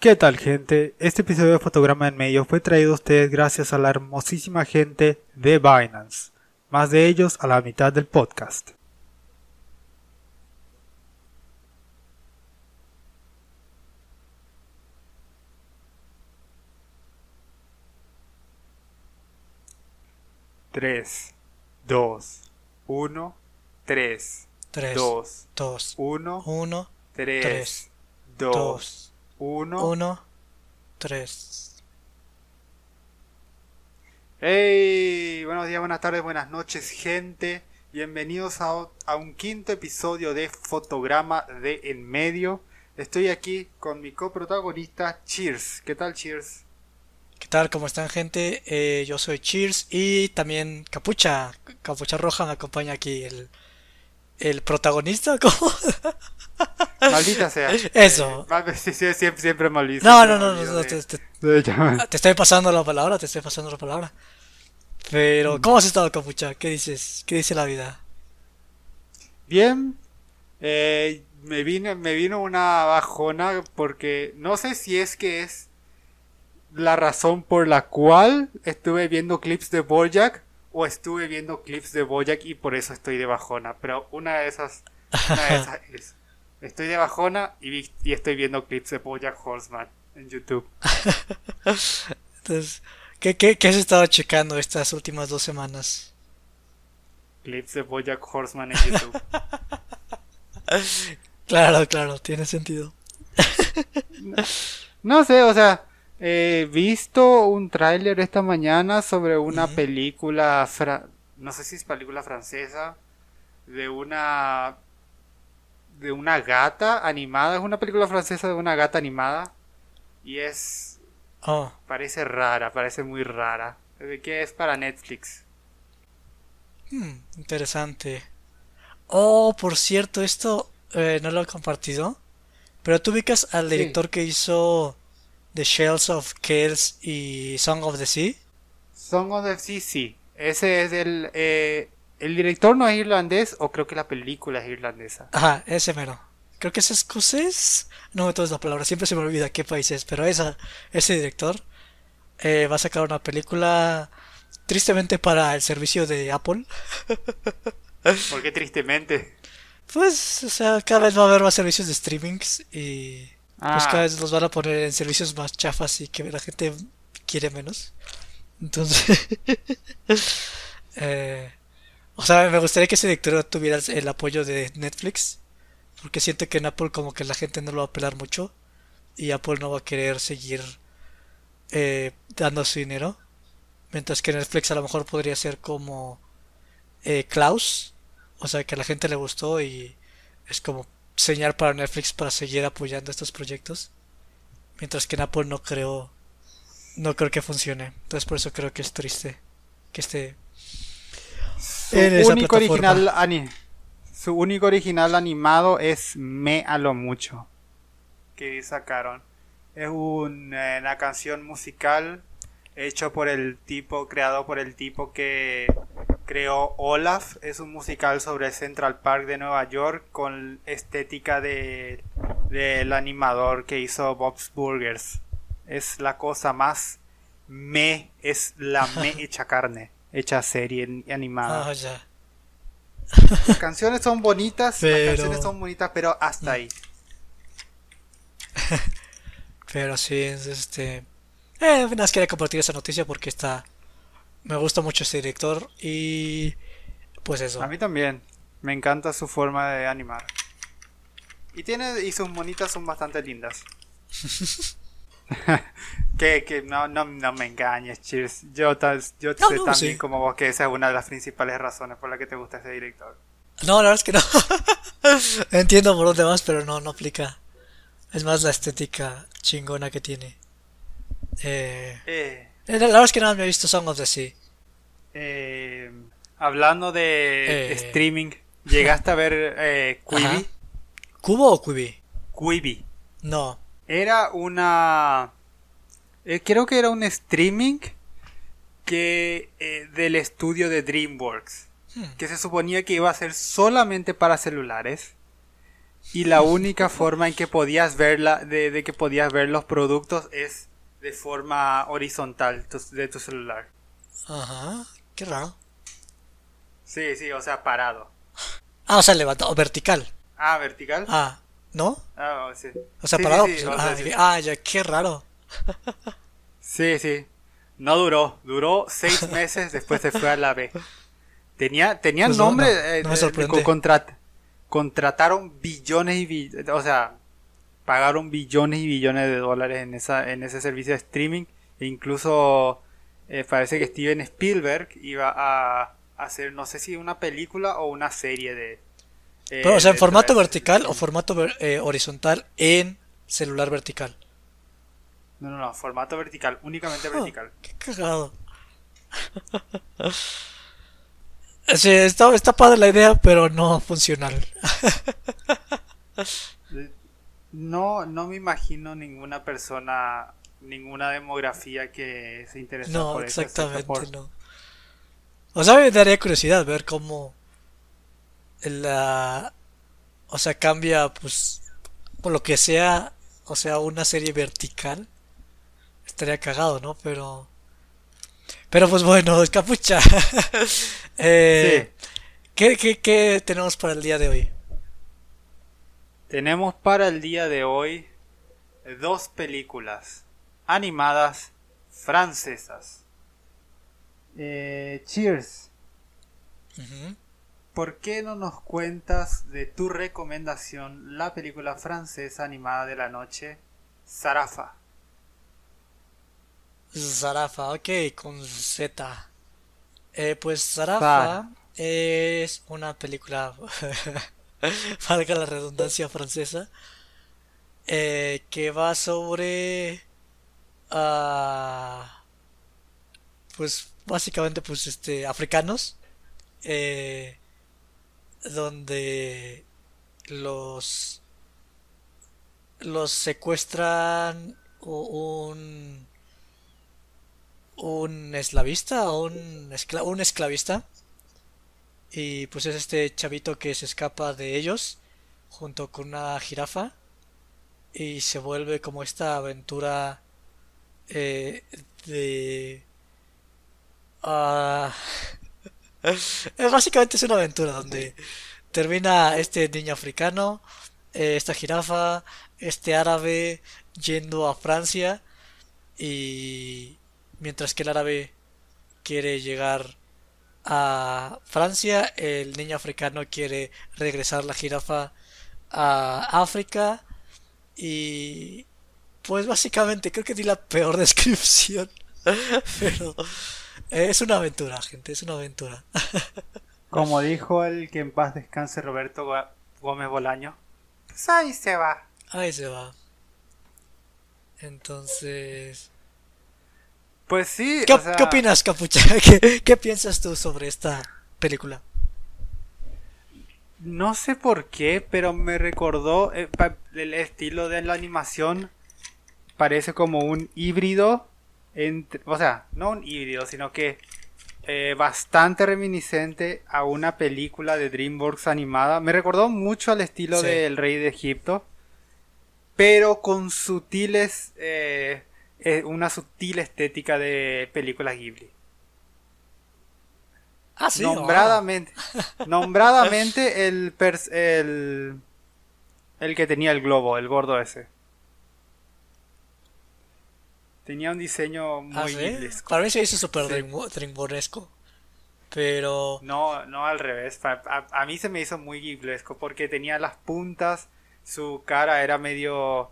¿Qué tal gente? Este episodio de Fotograma en Medio fue traído a ustedes gracias a la hermosísima gente de Binance. Más de ellos a la mitad del podcast. Tres, dos, uno, tres, tres, dos, dos, uno, uno, tres, tres dos. dos. 1, 1, 3. ¡Hey! Buenos días, buenas tardes, buenas noches, gente. Bienvenidos a, un quinto episodio de Fotograma de En Medio. Estoy aquí con mi coprotagonista Cheers. ¿Qué tal, Cheers? ¿Qué tal? ¿Cómo están, gente? Eh, yo soy Cheers y también Capucha. Capucha Roja me acompaña aquí el, el protagonista, ¿cómo? Maldita sea. Eso. Eh, mal- sí, sí, siempre, siempre maldito. No, no, no, no, te, estoy pasando la palabra, te estoy pasando la palabra. Pero, ¿cómo has estado, Capucha? ¿Qué dices? ¿Qué dice la vida? Bien, eh, me vino, me vino una bajona porque no sé si es que es la razón por la cual estuve viendo clips de Bojack o estuve viendo clips de Bojack y por eso estoy de bajona. Pero una de esas, una de esas es, estoy de bajona y, vi- y estoy viendo clips de Bojack Horseman en YouTube. Entonces, ¿qué, qué, qué has estado checando estas últimas dos semanas? Clips de Bojack Horseman en YouTube. Claro, claro, tiene sentido. No sé, o sea, he visto un tráiler esta mañana sobre una película, fra- no sé si es película francesa, de una de una gata animada, es una película francesa de una gata animada y es Oh, parece rara, parece muy rara. ¿De qué es para Netflix? hmm, interesante. Oh, por cierto, esto eh, no lo he compartido. Pero tú ubicas al Sí. director que hizo The Shells of Kells y Song of the Sea. Song of the Sea, sí. Ese es el eh, el director no es irlandés o creo que la película es irlandesa. Ajá, ese mero. Creo que es escocés. No me tomes la palabra, siempre se me olvida qué país es. Pero esa, ese director eh, va a sacar una película tristemente para el servicio de Apple. Porque tristemente. Pues, o sea, cada vez va a haber más servicios de streamings y pues Ah. cada vez los van a poner en servicios más chafas y que la gente quiere menos. Entonces, eh, o sea, me gustaría que ese director tuviera el- apoyo de Netflix, porque siento que en Apple como que la gente no lo va a pelar mucho y Apple no va a querer seguir eh, dando su dinero, mientras que Netflix a lo mejor podría ser como eh, Klaus, o sea, que a la gente le gustó y es como señal para Netflix para seguir apoyando estos proyectos. Mientras que en Apple no creo, no creo que funcione. Entonces por eso creo que es triste que esté Su en único original su único original animado es Me a lo mucho que sacaron. Es un, eh, una canción musical hecho por el tipo, creado por el tipo que creó Olaf. Es un musical sobre Central Park de Nueva York con estética de del animador que hizo Bob's Burgers. Es la cosa más me, es la me hecha carne, hecha serie animada. Ah. Las canciones son bonitas, Pero- las canciones son bonitas, pero hasta ahí. Pero sí, es este. Eh, nada más quería compartir esa noticia porque está. Me gusta mucho este director y. Pues eso. A mí también. Me encanta su forma de animar. Y tiene y sus monitas son bastante lindas. que que no, no, no me engañes, Cheers. Yo, yo No, sé no, también sí. como vos que esa es una de las principales razones por la que te gusta ese director. No, la verdad es que no. Entiendo por dónde vas, pero no, no aplica. Es más la estética chingona que tiene. Eh, Eh, la verdad es que no me he visto Song of the Sea. eh, hablando de Eh. streaming, ¿llegaste a ver eh, Ajá. Quibi? ¿Cubo o Quibi? Quibi. No. Era una... eh, creo que era un streaming que eh, del estudio de DreamWorks. Hmm. Que se suponía que iba a ser solamente para celulares. y la única forma en que podías verla, de, de que podías ver los productos es de forma horizontal de tu celular. Ajá, qué raro. Sí, sí, o sea, parado. Ah, o sea, levantado, vertical. Ah, vertical. Ah, ¿no? Ah, sí. O sea, Sí, parado. sí, sí, pues, o sea, ah, dije, ah, ya, qué raro. Sí, sí. No duró, duró seis meses después se fue a la B. Tenía, tenía Pues no, nombre, no, eh, no me eh, contrat- contrataron billones y billones, o sea, pagaron billones y billones de dólares en esa, en ese servicio de streaming. E incluso eh, parece que Steven Spielberg iba a hacer, no sé si una película o una serie de. eh, Pero, o sea, en formato vertical o formato eh, horizontal en celular vertical. No, no, no, formato vertical, únicamente Ah, vertical. Qué cagado. Sí, está, está padre la idea, pero no funcional. No, no me imagino ninguna persona, ninguna demografía que se interese No, por eso. exactamente por- no. O sea, me daría curiosidad ver cómo la... O sea, cambia, pues, por lo que sea, o sea, una serie vertical. Estaría cagado, ¿no? Pero... Pero pues bueno, capucha. eh, ¿qué, qué, qué tenemos para el día de hoy? Tenemos para el día de hoy dos películas animadas francesas. Eh, cheers. ¿Por qué no nos cuentas de tu recomendación la película francesa animada de la noche, Zarafa? Zarafa, ok, con Z. Eh, pues Zarafa Zara. es una película, valga la redundancia francesa, eh, que va sobre, ah, pues básicamente, pues este, africanos, eh, donde los los secuestran un un esclavista o un, un esclavista y pues es este chavito que se escapa de ellos junto con una jirafa y se vuelve como esta aventura eh, de ah, básicamente es una aventura donde termina este niño africano eh, esta jirafa este árabe yendo a Francia y mientras que el árabe quiere llegar a Francia, el niño africano quiere regresar la jirafa a África y pues básicamente creo que di la peor descripción, pero es una aventura, gente, es una aventura. Como dijo el que en paz descanse Roberto Gó- Gómez Bolaño. Pues ahí se va. Ahí se va. Entonces, Pues sí, ¿qué, o sea, qué opinas, Capucha? ¿Qué, qué piensas tú sobre esta película? No sé por qué, pero me recordó eh, el estilo de la animación. Parece como un híbrido entre, o sea, no un híbrido, sino que eh, bastante reminiscente a una película de DreamWorks animada. Me recordó mucho al estilo Sí. del Rey de Egipto, pero con sutiles, eh, una sutil estética de películas Ghibli. Ah, sí. Nombradamente. Nombradamente el, el. El que tenía el globo, el gordo ese. Tenía un diseño muy Ah, ¿sí? Para mí se hizo súper Sí. Pero. No, no al revés. A, a mí se me hizo muy ghiblesco porque tenía las puntas, su cara era medio.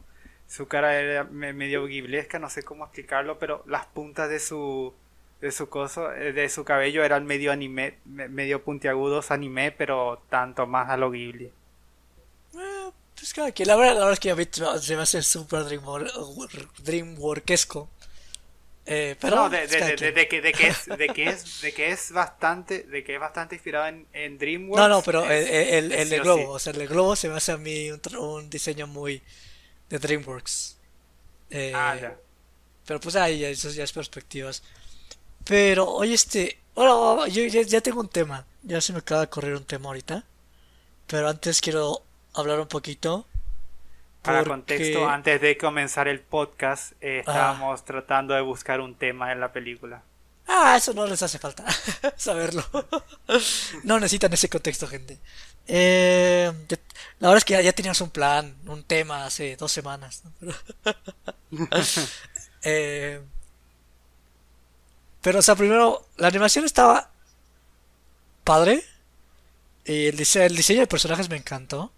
Su cara era me- medio ghiblesca, no sé cómo explicarlo, pero las puntas de su. De su coso, eh, de su cabello eran medio anime, me- medio puntiagudos anime, pero tanto más a lo Ghibli. eh, pues cada quien. La verdad, la verdad es que a mí se me hace súper dreamwor- dreamworkesco. Eh, pero. no, de, de- que, de que es, de que es, de que es bastante, de que es bastante inspirado en, en DreamWorks. No, no, pero es- el, el, el sí de o globo, sí. o sea, el de globo se me hace a mí un, un diseño muy de DreamWorks. Eh, Ah, ya. Pero pues ahí, ya, eso ya es perspectivas. Pero, oye, este, ahora yo ya, ya tengo un tema, ya se me acaba de correr un tema ahorita. Pero antes quiero hablar un poquito. Para porque- contexto, antes de comenzar el podcast, eh, estábamos tratando de buscar un tema en la película. Ah, eso no les hace falta saberlo. no necesitan ese contexto, gente. Eh, la verdad es que ya, ya teníamos un plan, un tema hace dos semanas. Eh, pero, o sea, primero, la animación estaba padre. Y el diseño, el diseño de personajes me encantó.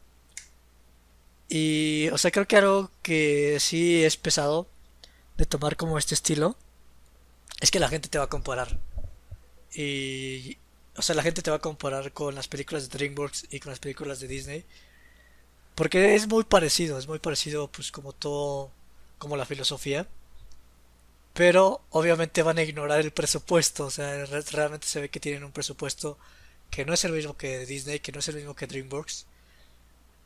Y, o sea, creo que algo que sí es pesado de tomar como este estilo es que la gente te va a comparar. Y, o sea, la gente te va a comparar con las películas de DreamWorks y con las películas de Disney. Porque es muy parecido, es muy parecido, pues, como todo, como la filosofía. Pero obviamente van a ignorar el presupuesto, o sea, re- realmente se ve que tienen un presupuesto que no es el mismo que Disney, que no es el mismo que DreamWorks.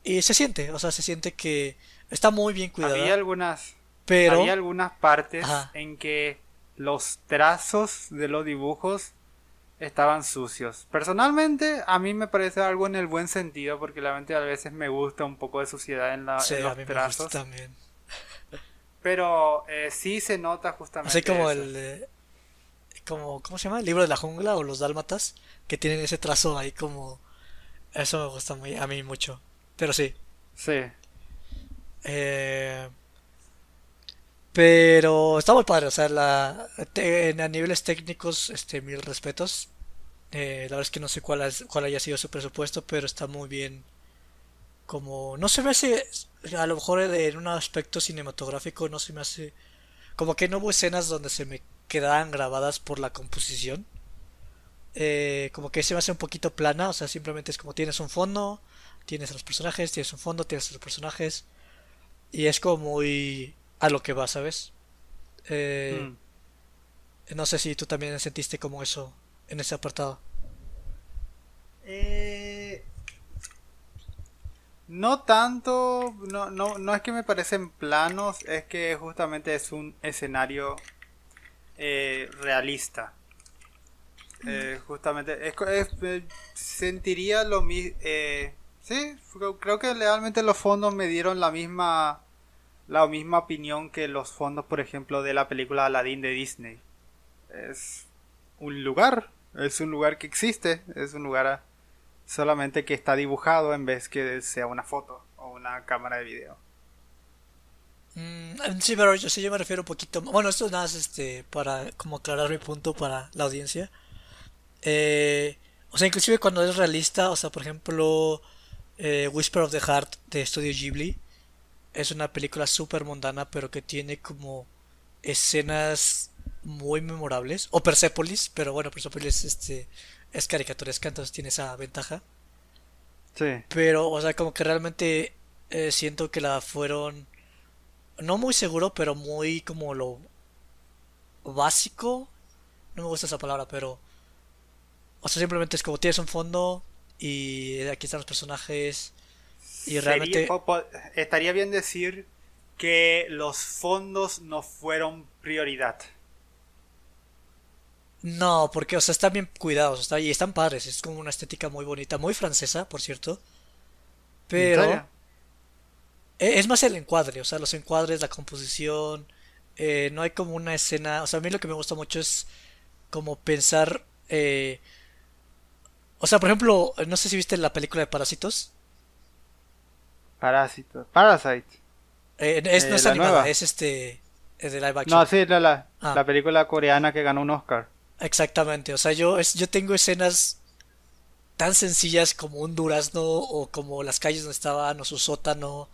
Y se siente, o sea, se siente que está muy bien cuidada. Había algunas, pero había algunas partes Ajá. en que los trazos de los dibujos estaban sucios. Personalmente, a mí me parece algo en el buen sentido, porque la mente a veces me gusta un poco de suciedad en, la, sí, en a los mí me trazos. gusta también. Pero eh, sí se nota justamente. Así como eso. el. eh, como, ¿Cómo se llama? El libro de la jungla o los dálmatas. Que tienen ese trazo ahí como. Eso me gusta muy, a mí mucho. Pero sí. Sí. eh, pero está muy padre. O sea, la, te- en- a niveles técnicos, este, mil respetos. Eh, la verdad es que no sé cuál, cuál haya sido su presupuesto, pero está muy bien. Como. No se me hace. A lo mejor en un aspecto cinematográfico no se me hace. Como que no hubo escenas donde se me quedaban grabadas por la composición. Eh, como que se me hace un poquito plana, o sea, simplemente es como tienes un fondo, tienes a los personajes, tienes un fondo, tienes a los personajes. Y es como muy a lo que va, ¿sabes? Eh, Mm. No sé si tú también sentiste como eso en ese apartado. Eh, no tanto, no, no, no es que me parecen planos, es que justamente es un escenario eh, realista. Eh, justamente, es, co- es- eh, sentiría lo mismo. sí, creo- creo que realmente los fondos me dieron la misma, la misma opinión que los fondos, por ejemplo, de la película Aladdin de Disney. Es un lugar, es un lugar que existe, es un lugar a- solamente que está dibujado en vez que sea una foto o una cámara de video. Mm, sí, pero yo sí yo me refiero un poquito. Bueno, esto es nada más este para como aclarar mi punto para la audiencia. Eh, o sea, inclusive cuando es realista, o sea, por ejemplo, eh, Whisper of the Heart de Studio Ghibli es una película súper mundana, pero que tiene como escenas muy memorables. O Persepolis, pero bueno, Persepolis este, es caricaturesca, entonces tiene esa ventaja. Sí. Pero, o sea, como que realmente eh, siento que la fueron, no muy seguro, pero muy como lo básico. No me gusta esa palabra, pero... O sea, simplemente es como tienes un fondo y aquí están los personajes y realmente... estaría bien decir que los fondos no fueron prioridad. No, porque, o sea, están bien cuidados, está, y están padres, es como una estética muy bonita, muy francesa, por cierto. ¿En Pero... Eh, Es más el encuadre, o sea, los encuadres, la composición, eh, no hay como una escena, o sea, a mí lo que me gusta mucho es como pensar, eh, o sea, por ejemplo, no sé si viste la película de Parásitos, Parásito. Parasite. Eh, es, no Eh, es animada, nueva. es este, es de live action. No, sí, la, la, Ah. la película coreana que ganó un Oscar. Exactamente, o sea, yo, es, yo tengo escenas tan sencillas como un durazno o como las calles donde estaban o su sótano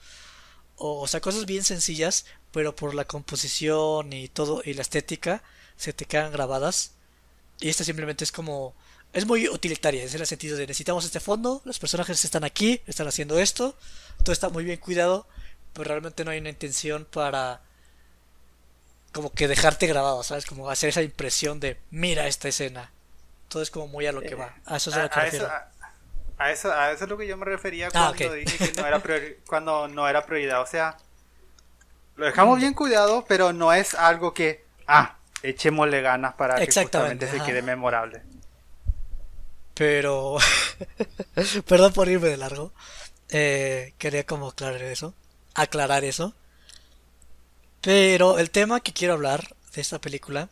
o, o sea, cosas bien sencillas, pero por la composición y todo y la estética se te quedan grabadas. Y esta simplemente es como es muy utilitaria, es en el sentido de necesitamos este fondo, los personajes están aquí, están haciendo esto, todo está muy bien cuidado, pero realmente no hay una intención para como que dejarte grabado, ¿sabes? Como hacer esa impresión de mira esta escena. Todo es como muy a lo que va. A eso es a A, lo que a eso, a, eso, a eso es lo que yo me refería Ah, cuando dije que no era, priori- cuando no era prioridad. O sea, lo dejamos bien cuidado, pero no es algo que, ah, echémosle ganas para que justamente se quede memorable. Pero... Perdón por irme de largo. Eh, quería como aclarar eso. Aclarar eso. Pero el tema que quiero hablar de esta película.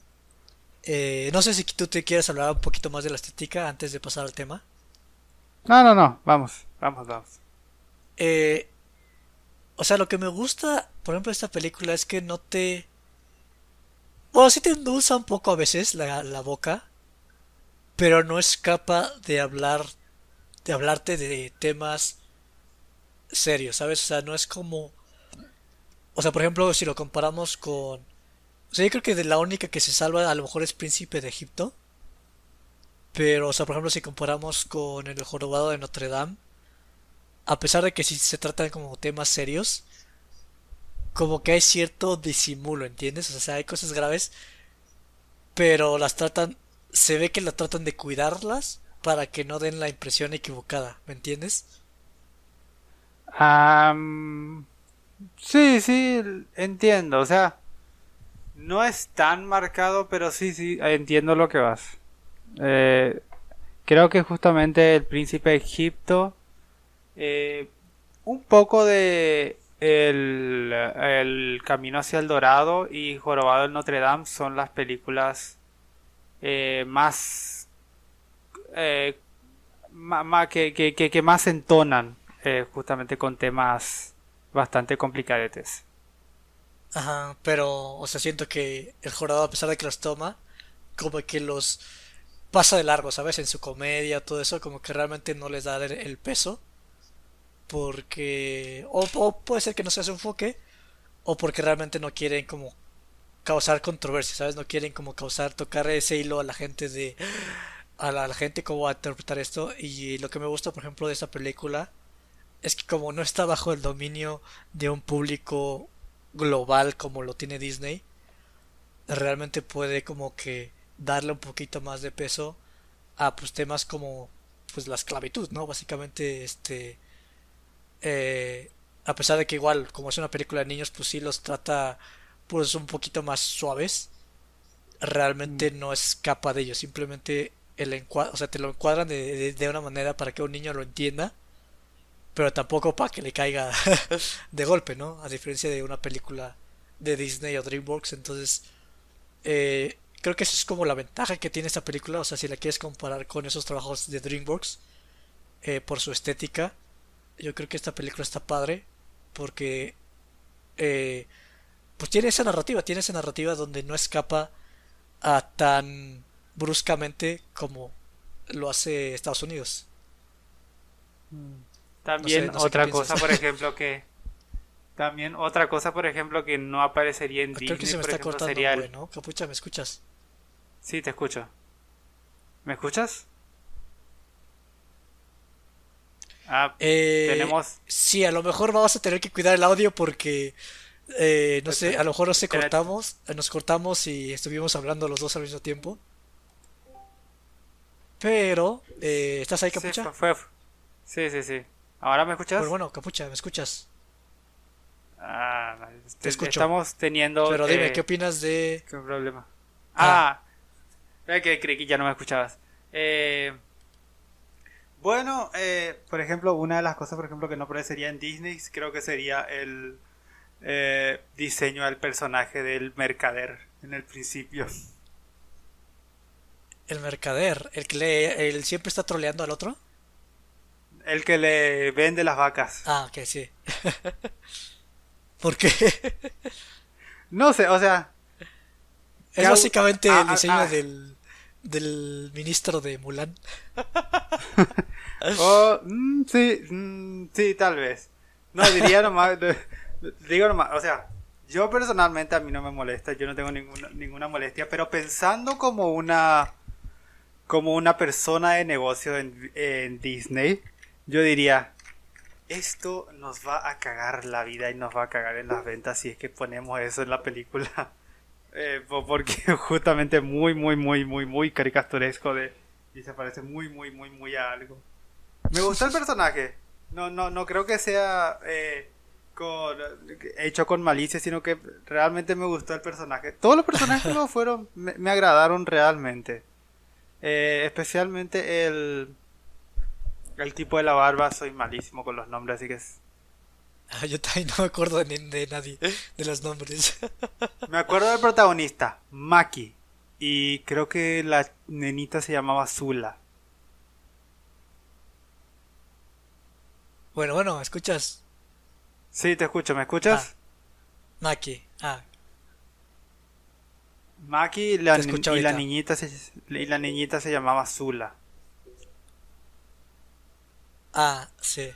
Eh, no sé si tú te quieres hablar un poquito más de la estética antes de pasar al tema. No, no, no. Vamos, vamos, vamos. Eh, o sea, lo que me gusta, por ejemplo, de esta película es que no te. Bueno, sí te endulza un poco a veces la, la boca. Pero no escapa de hablar. De hablarte de temas serios, ¿sabes? O sea, no es como. O sea, por ejemplo, si lo comparamos con. O sea, yo creo que de la única que se salva a lo mejor es Príncipe de Egipto. Pero, o sea, por ejemplo, si comparamos con El Jorobado de Notre Dame. A pesar de que si se tratan como temas serios. Como que hay cierto disimulo, ¿entiendes? O sea, hay cosas graves. Pero las tratan. Se ve que la tratan de cuidarlas. Para que no den la impresión equivocada, ¿me entiendes? Am, sí, sí, entiendo. O sea, no es tan marcado, pero sí, sí, entiendo lo que vas. Eh, creo que justamente el príncipe de Egipto, eh, un poco de el, el Camino hacia el Dorado y Jorobado del Notre Dame son las películas eh, más, que, que, que, que más entonan justamente con temas bastante complicadetes. Ajá, pero, o sea, siento que el jurado, a pesar de que los toma, como que los pasa de largo, ¿sabes? En su comedia, todo eso, como que realmente no les da el, peso, porque, o, puede ser que no se hace enfoque, o porque realmente no quieren como causar controversia, ¿sabes? No quieren como causar, tocar ese hilo a la gente de, a la, a la gente cómo va a interpretar esto, y lo que me gusta, por ejemplo, de esta película, es que como no está bajo el dominio de un público global como lo tiene Disney, realmente puede como que darle un poquito más de peso a pues temas como pues la esclavitud, ¿no? Básicamente este eh, a pesar de que igual como es una película de niños pues sí los trata pues un poquito más suaves, realmente no escapa de ellos, simplemente el encuadre, o sea, te lo encuadran de, de, de una manera para que un niño lo entienda pero tampoco para que le caiga de golpe, ¿no? A diferencia de una película de Disney o DreamWorks, entonces eh, creo que eso es como la ventaja que tiene esta película, o sea, si la quieres comparar con esos trabajos de DreamWorks eh, por su estética, yo creo que esta película está padre porque eh, pues tiene esa narrativa, tiene esa narrativa donde no escapa a tan bruscamente como lo hace Estados Unidos. También No sé- no sé otra cosa, piensas. por ejemplo, que también otra cosa, por ejemplo, que no aparecería en Creo que Disney, se me por está ejemplo, cortando, sería el... güey, ¿no? Capucha, ¿me escuchas? Sí, te escucho. ¿Me escuchas? Ah, Eh, tenemos... Sí, a lo mejor vamos a tener que cuidar el audio porque, eh, no sé, a lo mejor nos cortamos, nos cortamos y estuvimos hablando los dos al mismo tiempo. Pero, eh, ¿estás ahí, Sí, Capucha? fue, fue- sí, sí, sí. ¿Ahora me escuchas? Pues bueno, Capucha, ¿me escuchas? Ah, Te escucho. Estamos teniendo... Pero dime, eh, ¿qué opinas de... ¿Qué problema? Ah. Ah, que creí que ya no me escuchabas. Eh, bueno, eh, por ejemplo, una de las cosas, por ejemplo, que no aparecería en Disney, creo que sería el eh, diseño del personaje del mercader en el principio. El mercader, el que le, el siempre está troleando al otro? El que le vende las vacas. Ah, ok, sí. ¿Por qué? No sé, o sea, Es básicamente ah, el ah, diseño ah. del, del ministro de Mulan. Oh, mm, sí, mm, sí, tal vez. No, diría nomás, digo nomás, o sea, yo personalmente a mí no me molesta, yo no tengo ninguna, ninguna molestia, pero pensando como una, como una persona de negocio en, en Disney, yo diría, esto nos va a cagar la vida y nos va a cagar en las ventas si es que ponemos eso en la película. Eh, po- porque justamente muy, muy, muy, muy, muy caricaturesco de, y se parece muy, muy, muy, muy a algo. Me gustó el personaje. No, no, no creo que sea eh, con, hecho con malicia, sino que realmente me gustó el personaje. Todos los personajes lo fueron, me, me agradaron realmente. Eh, especialmente el, El tipo de la barba, soy malísimo con los nombres, así que es... Ah, yo también no me acuerdo de, de nadie, de los nombres. Me acuerdo del protagonista, Maki. Y creo que la nenita se llamaba Zula. Bueno, bueno, ¿escuchas? Sí, te escucho, ¿me escuchas? Ah, Maki. Ah, Maki y la, y la niñita se, y la niñita se llamaba Zula. Ah, sí.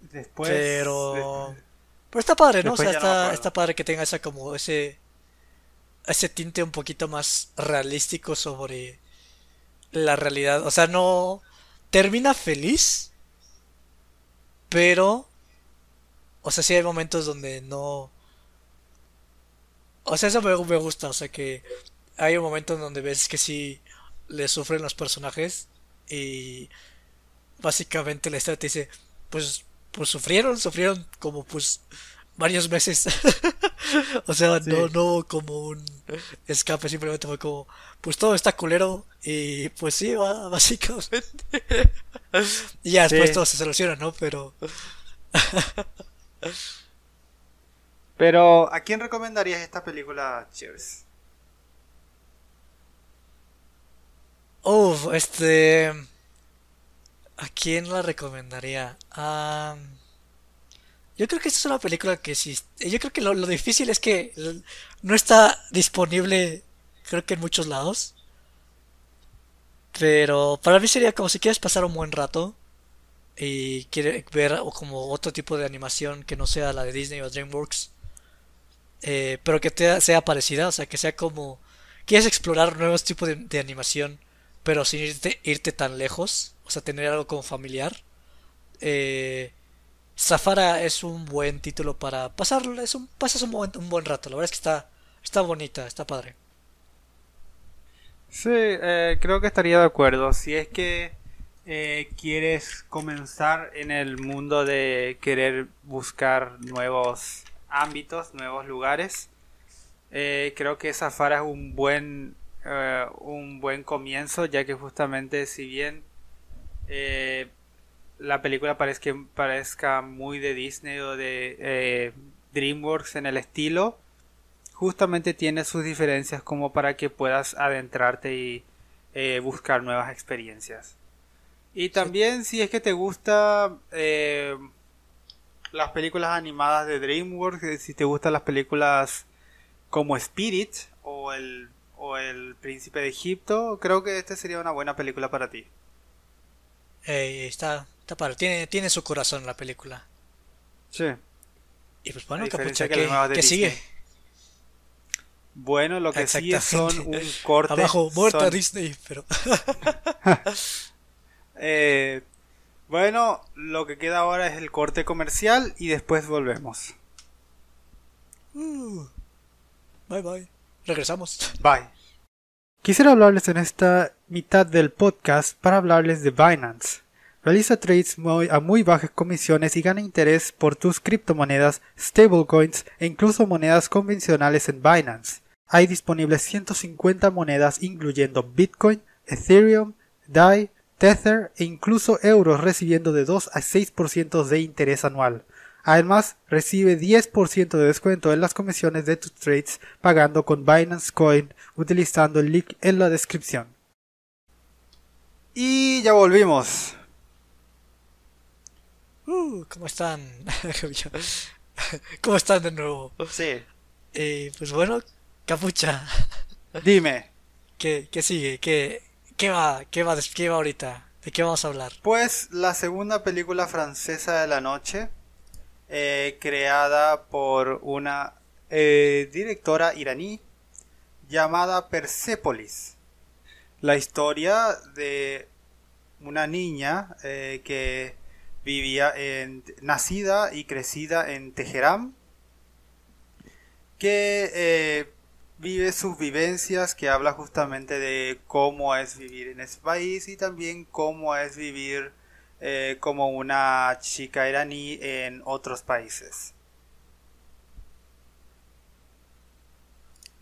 Después. Pero... Pero está padre, ¿no? O sea, no está, está padre que tenga esa como ese ese tinte un poquito más realístico sobre la realidad. O sea, no termina feliz, pero o sea, sí hay momentos donde no o sea, eso me, me gusta, o sea que hay un momento en donde ves que sí le sufren los personajes y básicamente la historia te dice, pues pues sufrieron, sufrieron como pues varios meses. o sea, Sí. no, no como un escape, simplemente fue como, pues todo está culero y pues sí, va, básicamente. y ya después Sí. todo se soluciona, ¿no? Pero Pero, ¿a quién recomendarías esta película, Cheers? Uf, este. ¿A quién la recomendaría? Ah, yo creo que esta es una película que sí. Yo creo que lo, difícil es que no está disponible, creo que en muchos lados. Pero para mí sería como si quieres pasar un buen rato y quieres ver o como otro tipo de animación que no sea la de Disney o DreamWorks, eh, pero que te, sea parecida, o sea, que sea como quieres explorar nuevos tipos de animación, pero sin irte, irte tan lejos, o sea, tener algo como familiar. Eh, es un buen título para pasarlo, es un, un buen, un buen rato, la verdad es que está, está bonita, está padre. Sí, eh, creo que estaría de acuerdo. Si es que eh, quieres comenzar en el mundo de querer buscar nuevos ámbitos, nuevos lugares, eh, creo que Zafara es un buen, eh, un buen comienzo, ya que justamente si bien eh, la película parezca, parezca muy de Disney o de eh, DreamWorks en el estilo, justamente tiene sus diferencias como para que puedas adentrarte y eh, buscar nuevas experiencias. Y también si es que te gusta eh, las películas animadas de DreamWorks, si te gustan las películas como Spirit o el, o el Príncipe de Egipto, creo que esta sería una buena película para ti. Eh, está, está padre, tiene, tiene su corazón la película. Sí. Y pues bueno, Capucha, que ¿qué, qué sigue? Bueno, lo que sigue son un corte. Abajo, muerta son- Disney, pero... Eh, bueno, lo que queda ahora es el corte comercial y después volvemos. Uh, bye bye. Regresamos. Bye. Quisiera hablarles en esta mitad del podcast para hablarles de Binance. Realiza trades muy- a muy bajas comisiones y gana interés por tus criptomonedas, stablecoins e incluso monedas convencionales en Binance. Hay disponibles 150 monedas incluyendo Bitcoin, Ethereum, DAI, Tether e incluso euros recibiendo de 2 a 6% de interés anual. Además, recibe 10% de descuento en las comisiones de tus trades pagando con Binance Coin utilizando el link en la descripción. Y ya volvimos. Uh, ¿cómo están? ¿Cómo están de nuevo? Sí. Eh, pues bueno, Capucha, Dime, ¿qué, qué sigue? ¿Qué, qué va? ¿Qué va, qué va ahorita? ¿De qué vamos a hablar? pues la segunda película francesa de la noche, eh, creada por una eh, directora iraní llamada Persepolis. La historia de una niña eh, que vivía nacida y crecida en Teherán que vive sus vivencias que habla justamente de cómo es vivir en ese país y también cómo es vivir eh, como una chica iraní en otros países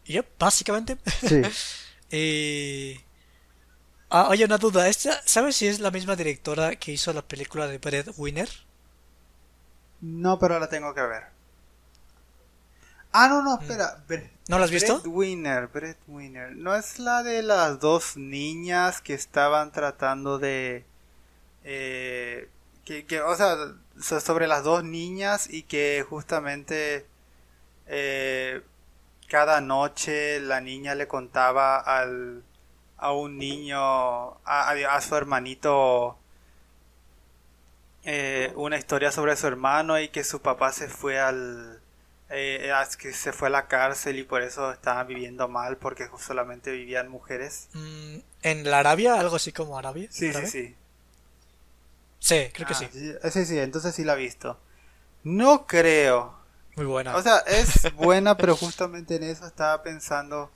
Yep, básicamente. sí Eh, Ah, oye, una duda. ¿Esta, ¿Sabes si es la misma directora que hizo la película de Brett Winner? No, pero la tengo que ver. Ah, no, Mm. no, espera. Bre- ¿No la has visto? Brett Winner, Brett Winner. ¿No es la de las dos niñas que estaban tratando de... eh, que, que, o sea, so- sobre las dos niñas y que justamente eh, cada noche la niña le contaba al, a un niño, a, a- su hermanito, eh, una historia sobre su hermano y que su papá se fue al eh, a- que se fue a la cárcel y por eso estaban viviendo mal porque solamente vivían mujeres. Mm, ¿En la Arabia? ¿Algo así como Arabia? Sí, sí, ¿Árabe? sí. Sí, creo que Ah, sí. Sí, sí, entonces sí la he visto. No creo. Muy buena. O sea, es buena, pero justamente en eso estaba pensando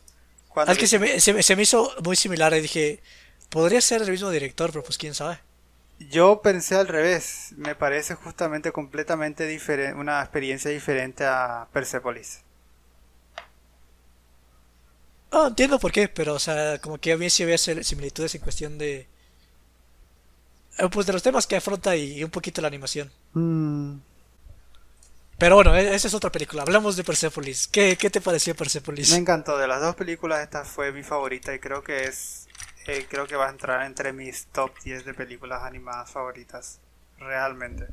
cuando Es que se me, se, se me hizo muy similar y dije, podría ser el mismo director, pero pues quién sabe. Yo pensé al revés. Me parece justamente completamente diferente, una experiencia diferente a Persepolis. Ah, entiendo por qué, pero o sea, como que a mí sí había similitudes en cuestión de... eh, Pues de los temas que afronta y, un poquito la animación. Mm, Pero bueno, e- esa es otra película. Hablamos de Persepolis. ¿Qué, qué te pareció Persepolis? Me encantó. De las dos películas, esta fue mi favorita y creo que es. eh, creo que va a entrar entre mis top 10 de películas animadas favoritas. Realmente.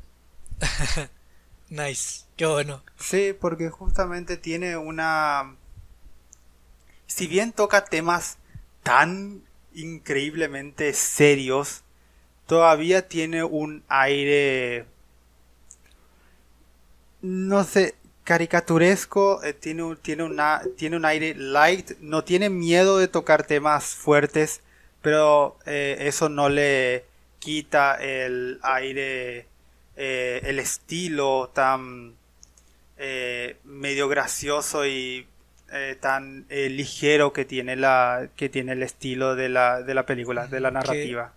Nice. Qué bueno. Sí, porque justamente tiene una. Si bien toca temas tan increíblemente serios, todavía tiene un aire. No sé, caricaturesco, eh, tiene, un- tiene, una, tiene un aire light, no tiene miedo de tocar temas fuertes, pero eh, eso no le quita el aire, eh, el estilo tan medio gracioso y eh, tan eh, ligero que tiene la que tiene el estilo de la, de la película, de la narrativa.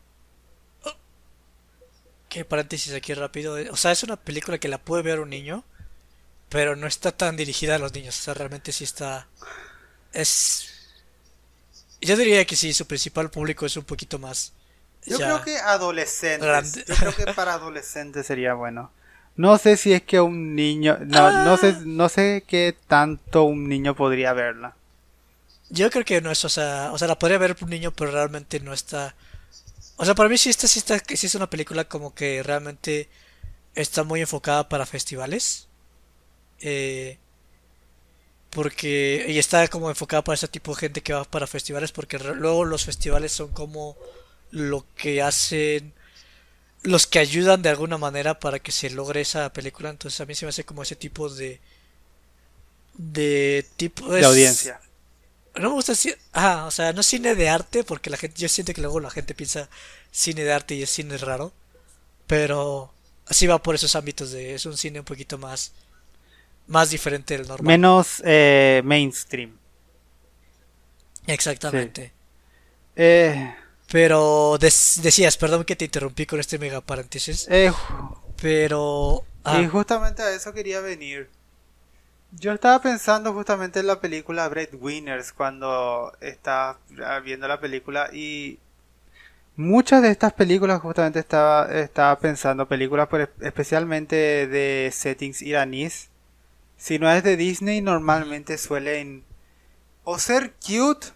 Qué paréntesis aquí rápido. O sea, es una película que la puede ver un niño, pero no está tan dirigida a los niños. O sea, realmente sí está... Es... Yo diría que sí, su principal público es un poquito más... Yo creo que adolescentes. Grande. Yo creo que para adolescentes sería bueno. No sé si es que un niño, no, no sé, no sé qué tanto un niño podría verla. Yo creo que no es, o sea, o sea, la podría ver un niño, pero realmente no está. O sea, para mí sí esta sí está, sí es una película como que realmente está muy enfocada para festivales. Eh, porque y está como enfocada para ese tipo de gente que va para festivales, porque luego los festivales son como lo que hacen, los que ayudan de alguna manera para que se logre esa película. Entonces a mí se me hace como ese tipo de de tipo De es- audiencia. No me gusta decir, ah, o sea, no es cine de arte porque la gente, yo siento que luego la gente piensa cine de arte y es cine raro, pero así va por esos ámbitos de, es un cine un poquito más, más diferente del normal. Menos eh, mainstream. Exactamente. Eh, Pero decías, perdón que te interrumpí con este mega paréntesis, eh, pero ah, Y justamente a eso quería venir. Yo estaba pensando justamente en la película Breadwinners cuando estaba viendo la película y muchas de estas películas justamente estaba, estaba pensando, películas especialmente de settings iraníes. Si no es de Disney, normalmente suelen o ser cute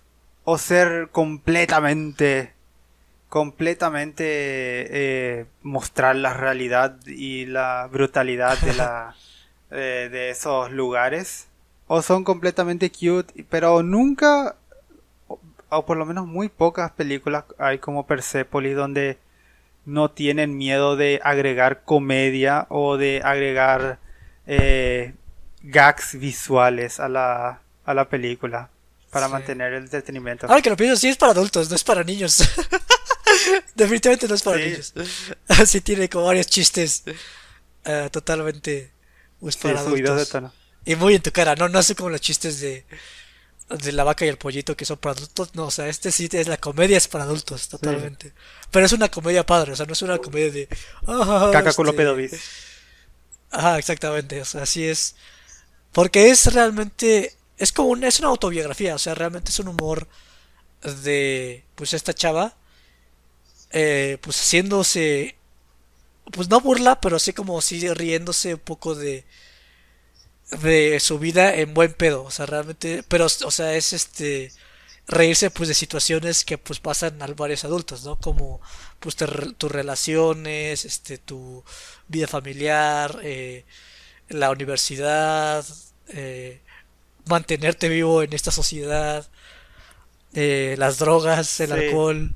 o ser completamente completamente eh, mostrar la realidad y la brutalidad de la eh, de esos lugares o son completamente cute pero nunca o, o por lo menos muy pocas películas hay como Persepolis donde no tienen miedo de agregar comedia o de agregar eh, gags visuales a la a la película para Sí. mantener el entretenimiento ahora que lo pienso, sí es para adultos, no es para niños. Definitivamente no es para Sí. niños. Sí tiene como varios chistes eh, totalmente pues, Sí, para subidos de adultos. tono. Y muy en tu cara, no, no hace como los chistes de, de la vaca y el pollito que son para adultos, no, o sea, este sí es la comedia es para adultos, totalmente. Pero es una comedia padre, o sea, no es una comedia de ah, Caca culo este, pedo bis. Ajá, exactamente, o sea, así es. Porque es realmente, es como una, es una autobiografía, o sea, realmente es un humor de, pues, esta chava eh, pues haciéndose, pues no burla, pero así como sí riéndose un poco de, de su vida en buen pedo, o sea, realmente, pero, o sea, es este, reírse pues de situaciones que pues pasan a varios adultos, ¿no? Como pues tus relaciones, este, tu vida familiar, eh, la universidad, eh, mantenerte vivo en esta sociedad, eh, las drogas, el alcohol.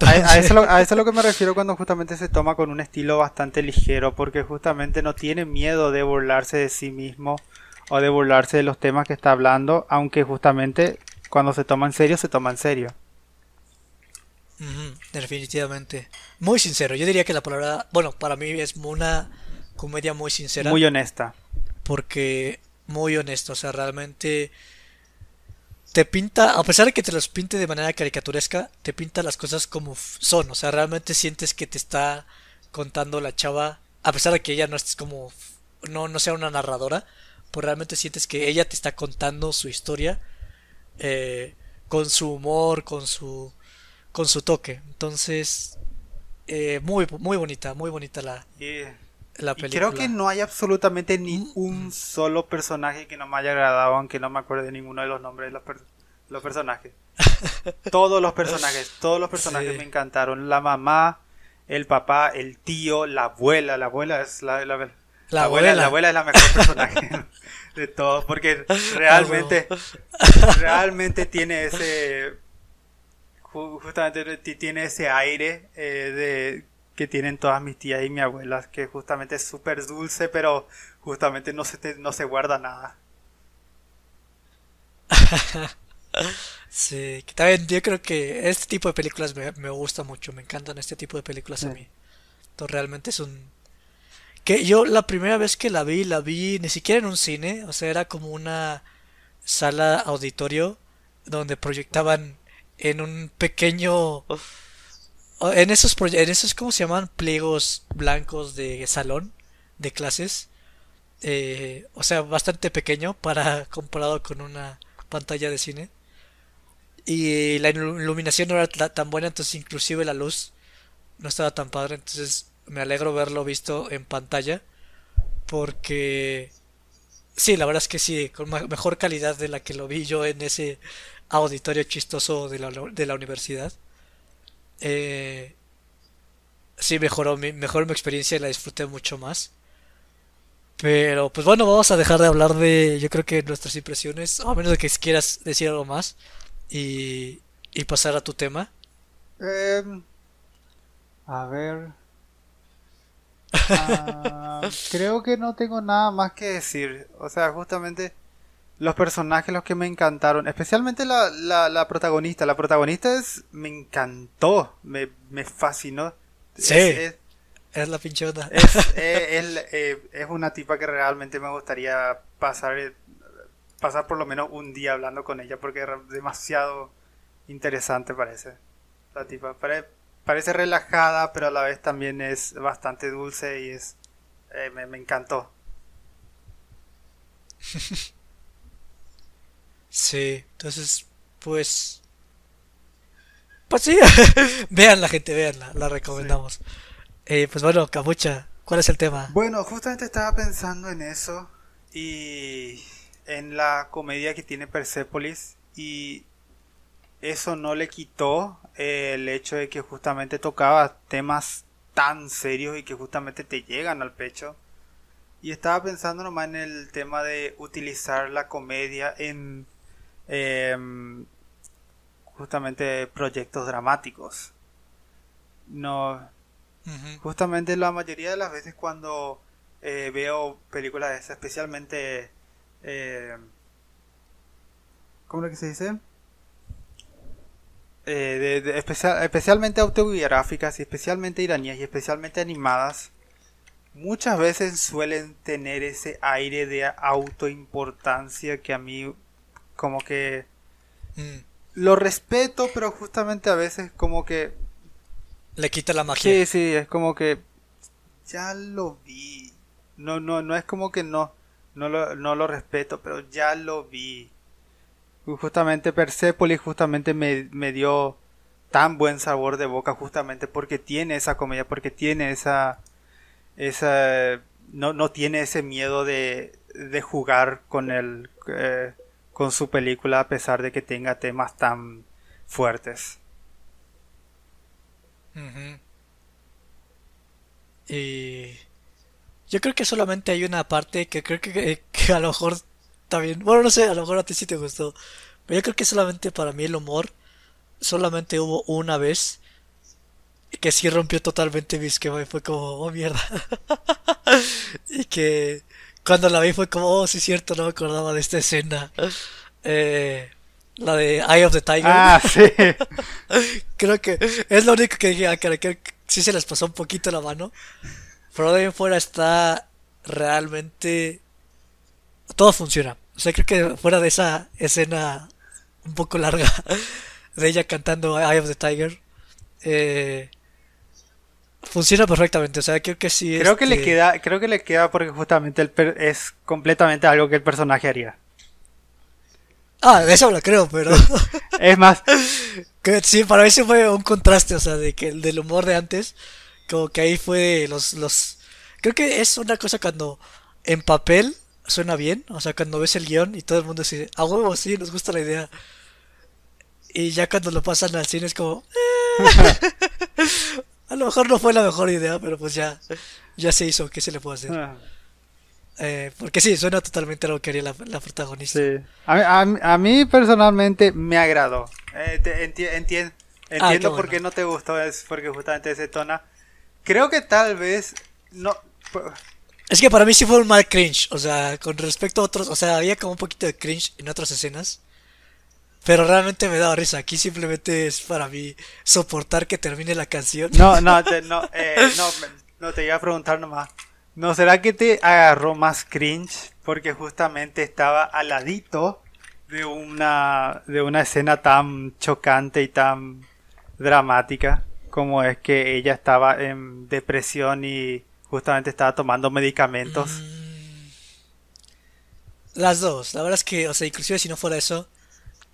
A, eso, a, eso, es lo que me refiero cuando justamente se toma con un estilo bastante ligero, porque justamente no tiene miedo de burlarse de sí mismo o de burlarse de los temas que está hablando, aunque justamente cuando se toma en serio, se toma en serio. definitivamente. Muy sincero. Yo diría que la palabra, bueno, para mí es una comedia muy sincera. Muy honesta. Porque muy honesto, o sea, realmente te pinta, a pesar de que te los pinte de manera caricaturesca, te pinta las cosas como son, o sea, realmente sientes que te está contando la chava, a pesar de que ella no es como, no, no sea una narradora, pues realmente sientes que ella te está contando su historia eh, con su humor, con su, con su toque. Entonces, eh, muy, muy bonita, muy bonita la, la película. creo que no hay absolutamente ni un solo personaje que no me haya agradado, aunque no me acuerde de ninguno de los nombres de los, personajes. todos los personajes, todos los personajes me encantaron. La mamá, el papá, el tío, la abuela. La abuela es la, la, abuela, la abuela es la mejor personaje de todos, porque realmente, realmente tiene ese, justamente tiene ese aire eh, de que tienen todas mis tías y mi abuela, que justamente es súper dulce, pero justamente no se, no se guarda nada. sí, que también yo creo que este tipo de películas me, me gusta mucho, me encantan este tipo de películas a mí. Entonces realmente es un... Que yo la primera vez que la vi, la vi ni siquiera en un cine, o sea, era como una sala auditorio donde proyectaban en un pequeño en esos, en esos, ¿cómo se llaman? Pliegos blancos de salón, de clases. Eh, o sea, bastante pequeño para comparado con una pantalla de cine. Y la iluminación no era tan buena, entonces inclusive la luz no estaba tan padre. Entonces me alegro verlo visto en pantalla. Porque... Sí, la verdad es que sí, con mejor calidad de la que lo vi yo en ese auditorio chistoso de la, de la universidad eh, sí mejoró mi, mejoró mi experiencia y la disfruté mucho más. Pero pues bueno, vamos a dejar de hablar de yo creo que nuestras impresiones, a menos de que quieras decir algo más y, y pasar a tu tema. Em, a ver. Ah, creo que no tengo nada más que decir. O sea, justamente los personajes los que me encantaron, especialmente la, la, protagonista. La protagonista es, me encantó, me, me fascinó. Sí, es, la pinchota. Es, eh, es, una tipa que realmente me gustaría pasar, pasar por lo menos un día hablando con ella porque es demasiado interesante parece. La tipa parece relajada, pero a la vez también es bastante dulce y es eh, me, me encantó. Sí, entonces, pues... Pues sí, vean la gente, veanla, la recomendamos. Eh, pues bueno, Capucha, ¿cuál es el tema? Bueno, justamente estaba pensando en eso y en la comedia que tiene Persepolis y eso no le quitó el hecho de que justamente tocaba temas tan serios y que justamente te llegan al pecho. Y estaba pensando nomás en el tema de utilizar la comedia en Em, justamente proyectos dramáticos. No, justamente la mayoría de las veces cuando eh, veo películas de esas, especialmente, eh, ¿cómo es que se dice? Eh, de, especial, especialmente autobiográficas y especialmente iraníes y especialmente animadas, muchas veces suelen tener ese aire de autoimportancia que a mí como que mm. lo respeto, pero justamente a veces como que le quita la magia. Sí, sí, es como que ya lo vi. No, no, no es como que no, no lo, no lo respeto, pero ya lo vi. Justamente Persepolis justamente me, me dio tan buen sabor de boca justamente porque tiene esa comedia, porque tiene esa, esa, no, no tiene ese miedo de, de jugar con el, eh, con su película a pesar de que tenga temas tan fuertes. Y yo creo que solamente hay una parte que creo que, que a lo mejor también, bueno, no sé, a lo mejor a ti sí te gustó, pero yo creo que solamente para mí el humor solamente hubo una vez que sí rompió totalmente mi esquema y fue como, oh mierda. y que cuando la vi fue como, oh, sí es cierto, no me acordaba de esta escena. Eh, la de Eye of the Tiger. Ah, sí. Creo que es lo único que dije, ah, que, que sí se les pasó un poquito la mano. Pero de ahí en fuera está realmente... Todo funciona. O sea, creo que fuera de esa escena un poco larga de ella cantando Eye of the Tiger, eh, funciona perfectamente. O sea, creo que sí. Creo que le queda, creo que le queda porque justamente el per- es completamente algo que el personaje haría. Ah, de eso lo creo, pero. Es más, que sí, para mí sí fue un contraste, o sea, de que el del humor de antes, como que ahí fue los, los... Creo que es una cosa cuando en papel suena bien, o sea, cuando ves el guion y todo el mundo dice, a huevo, sí, nos gusta la idea. Y ya cuando lo pasan al cine es como... A lo mejor no fue la mejor idea, pero pues ya, ya se hizo, ¿qué se le puede hacer? ah, Eh, porque sí, suena totalmente a lo que haría la, la protagonista. sí. A, mí- a mí- a mí personalmente me agradó. Eh, te- enti- entien- qué entiendo bueno. por qué no te gustó, es porque justamente se tona. Creo que tal vez no. Es que para mí sí fue un mal cringe, o sea, con respecto a otros, o sea, había como un poquito de cringe en otras escenas, pero realmente me daba risa. Aquí simplemente es para mí soportar que termine la canción. No, no, te, no, eh, no, no te iba a preguntar nomás. ¿No será que te agarró más cringe? Porque justamente estaba al ladito de una, de una escena tan chocante y tan dramática como es que ella estaba en depresión y justamente estaba tomando medicamentos. Mm, Las dos, la verdad es que, o sea, inclusive si no fuera eso,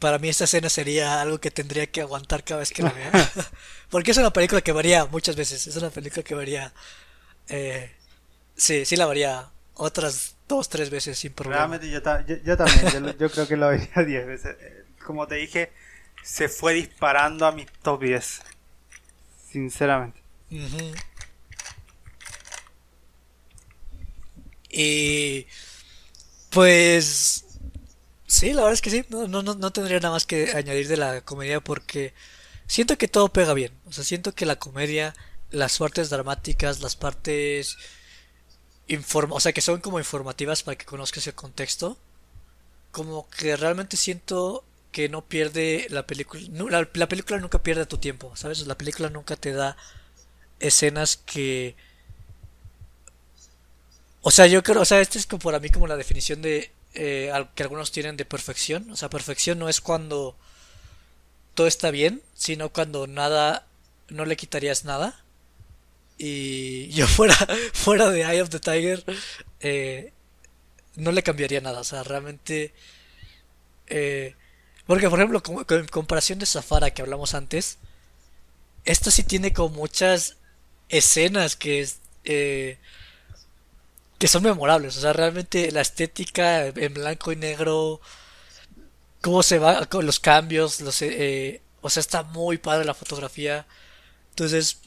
para mí esta escena sería algo que tendría que aguantar cada vez que la vea. Porque es una película que varía muchas veces, es una película que varía... Eh, sí, sí la varía otras dos, tres veces sin problema. Realmente yo, ta- yo, yo también, yo, creo que lo vería 10 veces. Eh, Como te dije, se fue disparando a mis top 10. Sinceramente. Y pues sí, la verdad es que sí, no, no, no, tendría nada más que añadir de la comedia porque siento que todo pega bien. O sea, siento que la comedia, las partes dramáticas, las partes informa, o sea, que son como informativas para que conozcas el contexto, como que realmente siento que no pierde la película, la, la película nunca pierde tu tiempo, ¿sabes? La película nunca te da escenas que o sea, yo creo, o sea, este es como para mí como la definición de eh, que algunos tienen de perfección. O sea, perfección no es cuando todo está bien, sino cuando nada, no le quitarías nada. Y yo fuera, fuera de Eye of the Tiger, eh, no le cambiaría nada. O sea, realmente, eh, porque por ejemplo, en comparación de Safara que hablamos antes, esta sí tiene como muchas escenas que es, eh, que son memorables. O sea, realmente la estética en blanco y negro, cómo se va con los cambios, los, eh, eh, o sea, está muy padre la fotografía. Entonces,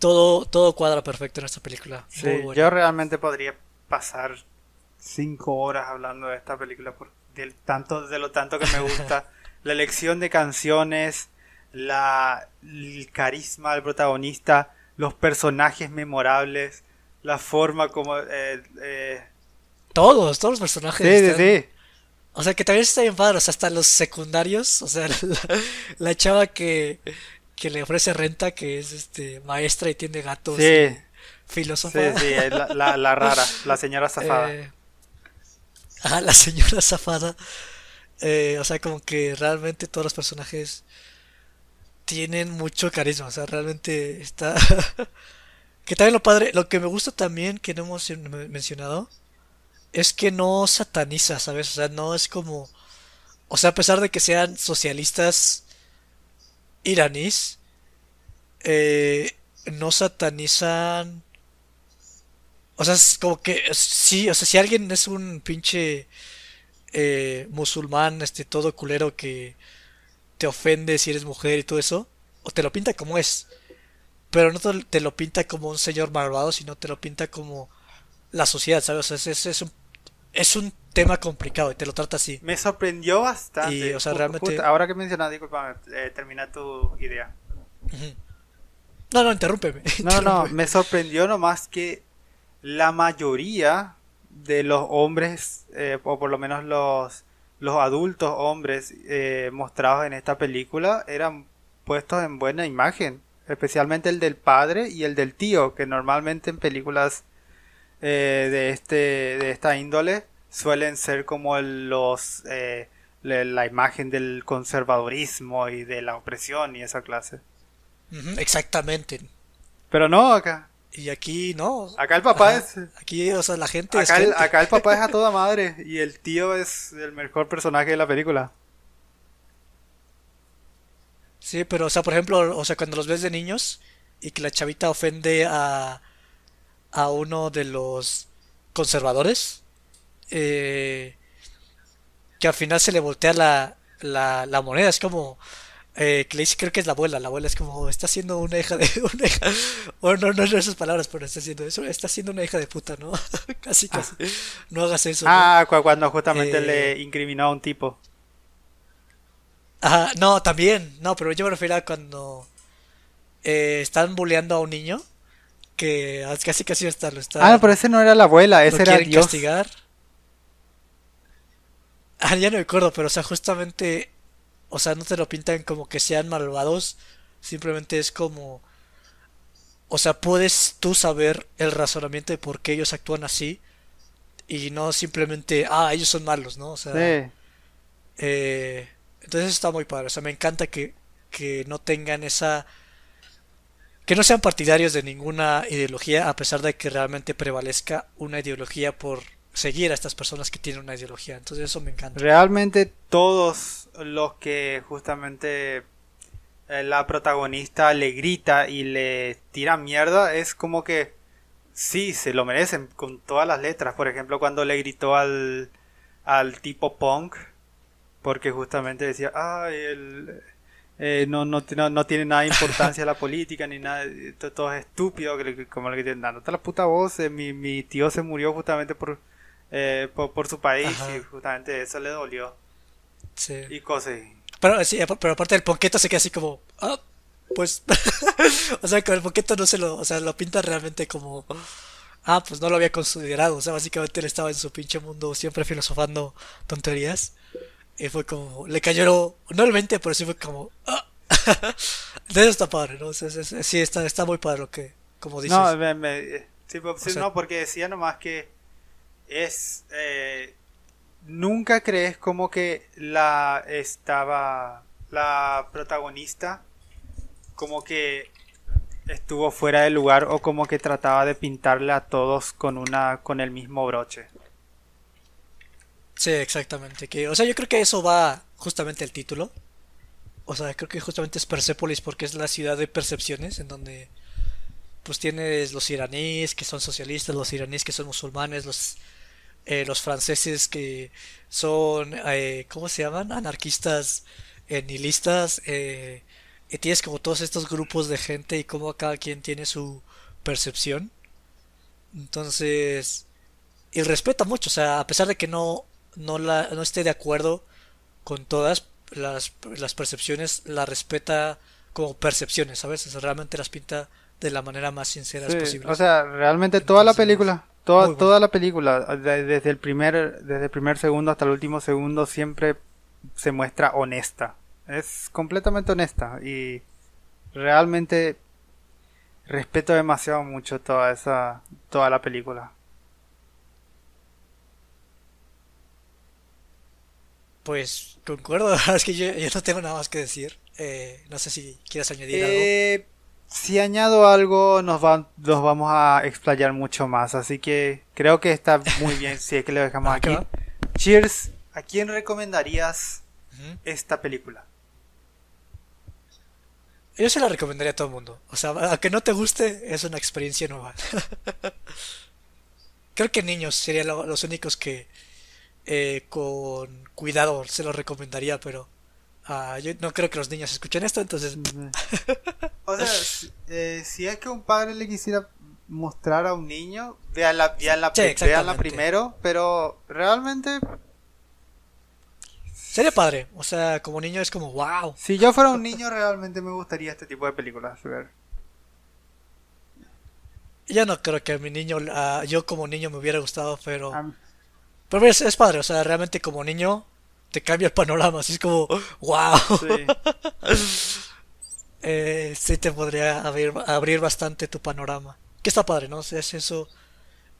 todo, todo cuadra perfecto en esta película. Sí, Muy buena. yo realmente podría pasar 5 horas hablando de esta película por del tanto, de lo tanto que me gusta. la elección de canciones, la, el carisma del protagonista, los personajes memorables, la forma como... Eh, eh, Todos, todos los personajes. sí, sí, están- sí. O sea, que también está bien padre. O sea, hasta los secundarios. O sea, la, la chava que, que le ofrece renta, que es este maestra y tiene gatos. Sí, sí, filósofa. sí, es la, la, la rara, la señora zafada. Eh, ajá, la señora zafada. Eh, o sea, como que realmente todos los personajes tienen mucho carisma. O sea, realmente está. Que también lo padre, lo que me gusta también, que no hemos men- mencionado, es que no sataniza, ¿sabes? O sea, no es como. O sea, a pesar de que sean socialistas, iraníes eh, no satanizan. O sea, es como que sí, o sea, si alguien es un pinche eh, musulmán, este, todo culero que te ofende si eres mujer y todo eso, o te lo pinta como es, pero no te lo pinta como un señor malvado, sino te lo pinta como la sociedad, ¿sabes? O sea, es, es, un, es un tema complicado y te lo trata así. Me sorprendió bastante. Y, o sea, realmente... ahora que mencionas, disculpame, eh, termina tu idea. No, no, interrúmpeme. No, no, me sorprendió nomás que la mayoría de los hombres, eh, o por lo menos los, los adultos hombres eh, mostrados en esta película, eran puestos en buena imagen. Especialmente el del padre y el del tío, que normalmente en películas eh, de, este, de esta índole suelen ser como los la imagen del conservadurismo y de la opresión y esa clase. Exactamente. Pero no acá. Y aquí no. Acá el papá es. Aquí, o sea, la gente acá El, acá el papá es a toda madre. Y el tío es el mejor personaje de la película. Sí, pero, o sea, por ejemplo, o sea, cuando los ves de niños y que la chavita ofende a, a uno de los conservadores, eh, que al final se le voltea la, la, la moneda. Es como, eh, que le dice, creo que es la abuela. La abuela es como, está siendo una hija de. Una hija, bueno, no, no, no esas palabras, pero está haciendo eso. Está siendo una hija de puta, ¿no? casi, casi. No hagas eso. Ah, cuando justamente le eh, incriminó a un tipo. Ajá, no, también. No, pero yo me refiero a cuando eh, están bulleando a un niño. Que casi casi está, lo está. Ah, pero ese no era la abuela, ese era Dios. castigar. Ah, ya no me acuerdo, pero o sea, justamente o sea, no te lo pintan como que sean malvados, simplemente es como... O sea, puedes tú saber el razonamiento de por qué ellos actúan así y no simplemente, ah, ellos son malos, ¿no? O sea, eh, entonces está muy padre. O sea, me encanta que, que no tengan esa... Que no sean partidarios de ninguna ideología, a pesar de que realmente prevalezca una ideología por seguir a estas personas que tienen una ideología. Entonces eso me encanta. Realmente todos los que justamente eh, la protagonista le grita y le tira mierda es como que sí, se lo merecen con todas las letras. Por ejemplo, cuando le gritó al, al tipo punk, porque justamente decía, ay, el, eh, no, no, no, tiene nada de importancia la política ni nada, todo, es estúpido, como le que no la puta voz, eh, mi, mi tío se murió justamente por, por, su país y justamente eso le dolió. Y cosas. Pero, sí, pero aparte del ponqueto se queda así como, ah, pues, o sea, con el ponqueto no se lo, o sea, lo pinta realmente como, ah, pues no lo había considerado, o sea, básicamente él estaba en su pinche mundo siempre filosofando tonterías. Y fue como, le cayó, no el 20, pero sí fue como, ah. Entonces está padre, ¿no? sí, está, está muy padre lo que, como dices. No, me, sí, pues, no, porque decía nomás que es, eh, nunca crees como que la estaba la protagonista como que estuvo fuera de lugar o como que trataba de pintarle a todos con una con el mismo broche. Sí, exactamente. Que, o sea, yo creo que eso va justamente el título. O sea, creo que justamente es Persepolis porque es la ciudad de percepciones en donde pues tienes los iraníes que son socialistas, los iraníes que son musulmanes, los eh, los franceses que son, eh, ¿cómo se llaman? Anarquistas eh, nihilistas. Eh, y tienes como todos estos grupos de gente y como cada quien tiene su percepción. Entonces, y respeta mucho, o sea, a pesar de que no, no, la, no esté de acuerdo con todas las, las percepciones, la respeta como percepciones, ¿sabes? O sea, realmente las pinta de la manera más sincera posible. O sea, realmente toda la película Toda, toda la película, desde el primer, desde el primer segundo hasta el último segundo, siempre se muestra honesta. Es completamente honesta y realmente respeto demasiado mucho toda esa, toda la película. Pues concuerdo, es que yo, no tengo nada más que decir. Eh, no sé si quieres añadir algo. Eh, si añado algo, nos, va, nos vamos a explayar mucho más. Así que creo que está muy bien si es que lo dejamos aquí. Cheers, ¿a quién recomendarías esta película? Yo se la recomendaría a todo el mundo. O sea, a que no te guste, es una experiencia nueva. Creo que niños serían lo- los únicos que eh, con cuidado se lo recomendaría, pero ah, yo no creo que los niños escuchen esto, entonces O sea, si, eh, si es que un padre le quisiera mostrar a un niño, véanla, véanla, Sí, véanla exactamente. primero, pero realmente, sería padre. O sea, como niño es como wow. si yo fuera un niño, realmente me gustaría este tipo de películas. ver. Yo no creo que a mi niño, ah, yo como niño me hubiera gustado, pero, pero es, es padre. O sea, realmente como niño te cambia el panorama. Así es como wow. sí. eh, sí te podría abrir, abrir bastante tu panorama. Que está padre, ¿no? Es eso,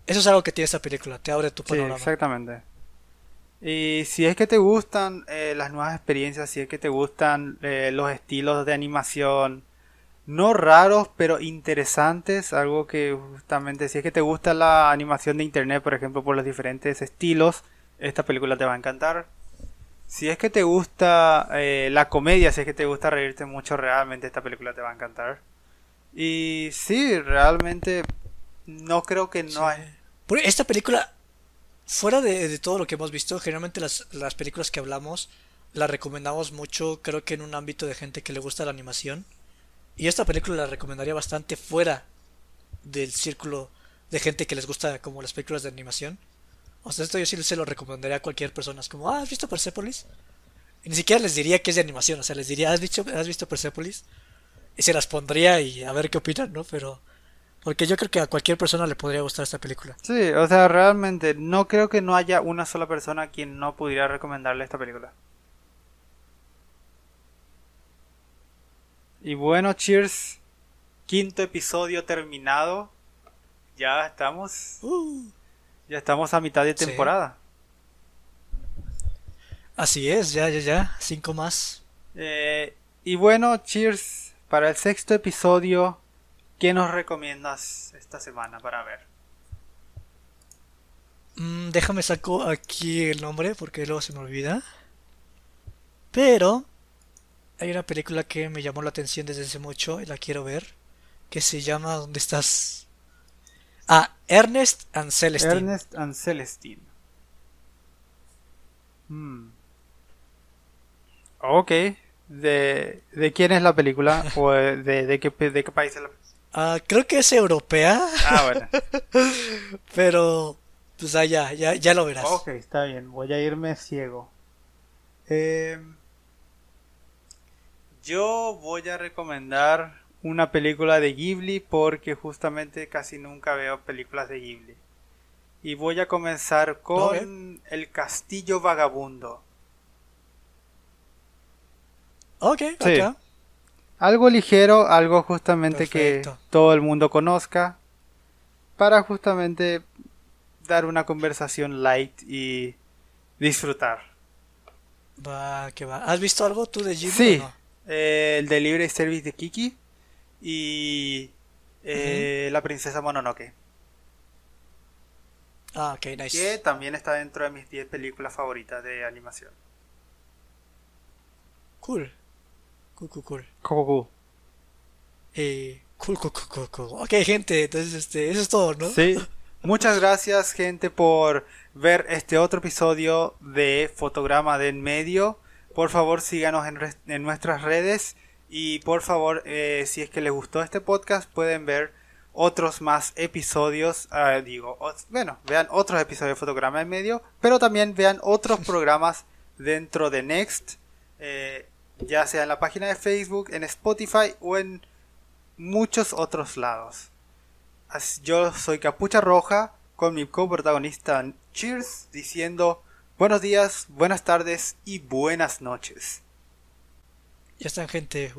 eso es algo que tiene esta película, te abre tu Sí, panorama. exactamente. Y si es que te gustan eh, las nuevas experiencias, si es que te gustan eh, los estilos de animación, no raros, pero interesantes, algo que justamente si es que te gusta la animación de internet, por ejemplo, por los diferentes estilos, esta película te va a encantar. Si es que te gusta eh, la comedia, si es que te gusta reírte mucho, realmente esta película te va a encantar. Y sí, realmente no creo que no Sí. hay... Porque esta película, fuera de, de todo lo que hemos visto, generalmente las, las películas que hablamos las recomendamos mucho, creo que en un ámbito de gente que le gusta la animación. Y esta película la recomendaría bastante fuera del círculo de gente que les gusta como las películas de animación. O sea, esto yo sí se lo recomendaría a cualquier persona. Es como, ah, ¿has visto Persepolis? Y ni siquiera les diría que es de animación. O sea, les diría, ¿has visto, ¿has visto Persepolis? Y se las pondría y a ver qué opinan, ¿no? Pero... Porque yo creo que a cualquier persona le podría gustar esta película. Sí, o sea, realmente no creo que no haya una sola persona a quien no pudiera recomendarle esta película. Y bueno, cheers. Quinto episodio terminado. Ya estamos, Uh, ya estamos a mitad de Sí. temporada. así es, ya, ya, ya. Cinco más. Eh, y bueno, cheers. Para el sexto episodio, ¿qué nos recomiendas esta semana para ver? Mm, déjame saco aquí el nombre porque luego se me olvida. Pero hay una película que me llamó la atención desde hace mucho y la quiero ver. Que se llama ¿Dónde estás? Ah, Ernest and Celestine. Ernest and Celestine. Hmm. Ok. ¿De, ¿De quién es la película? ¿O de, de qué, pe- de qué país es la Ah, creo que es europea, Ah, bueno. pero pues ah, ya, ya, ya lo verás. Ok, está bien. Voy a irme ciego. Eh, yo voy a recomendar una película de Ghibli porque justamente casi nunca veo películas de Ghibli. Y voy a comenzar con El Castillo Vagabundo. Ok, Sí. acá. Algo ligero, algo justamente Perfecto. que todo el mundo conozca. Para justamente dar una conversación light y disfrutar. Va, que va. ¿Has visto algo tú de Ghibli Sí, no? Eh, el Delivery Service de Kiki y eh, La Princesa Mononoke, Ah, ok, nice. que también está dentro de mis 10 películas favoritas de animación. Cool. Cool, cool, cool. Coco Eh, cool, cool, cool, cool, cool. Ok, gente, entonces este, eso es todo, ¿no? Sí. Muchas gracias, gente, por ver este otro episodio de Fotograma de en Medio. Por favor, síganos en, nuestras redes. Y por favor, eh, si es que les gustó este podcast, pueden ver otros más episodios. ah, digo, bueno, vean otros episodios de Fotograma en Medio. Pero también vean otros programas dentro de Next. eh, ya sea en la página de Facebook, en Spotify o en muchos otros lados. Yo soy Capucha Roja con mi coprotagonista Cheers diciendo buenos días, buenas tardes y buenas noches. Ya están, gente.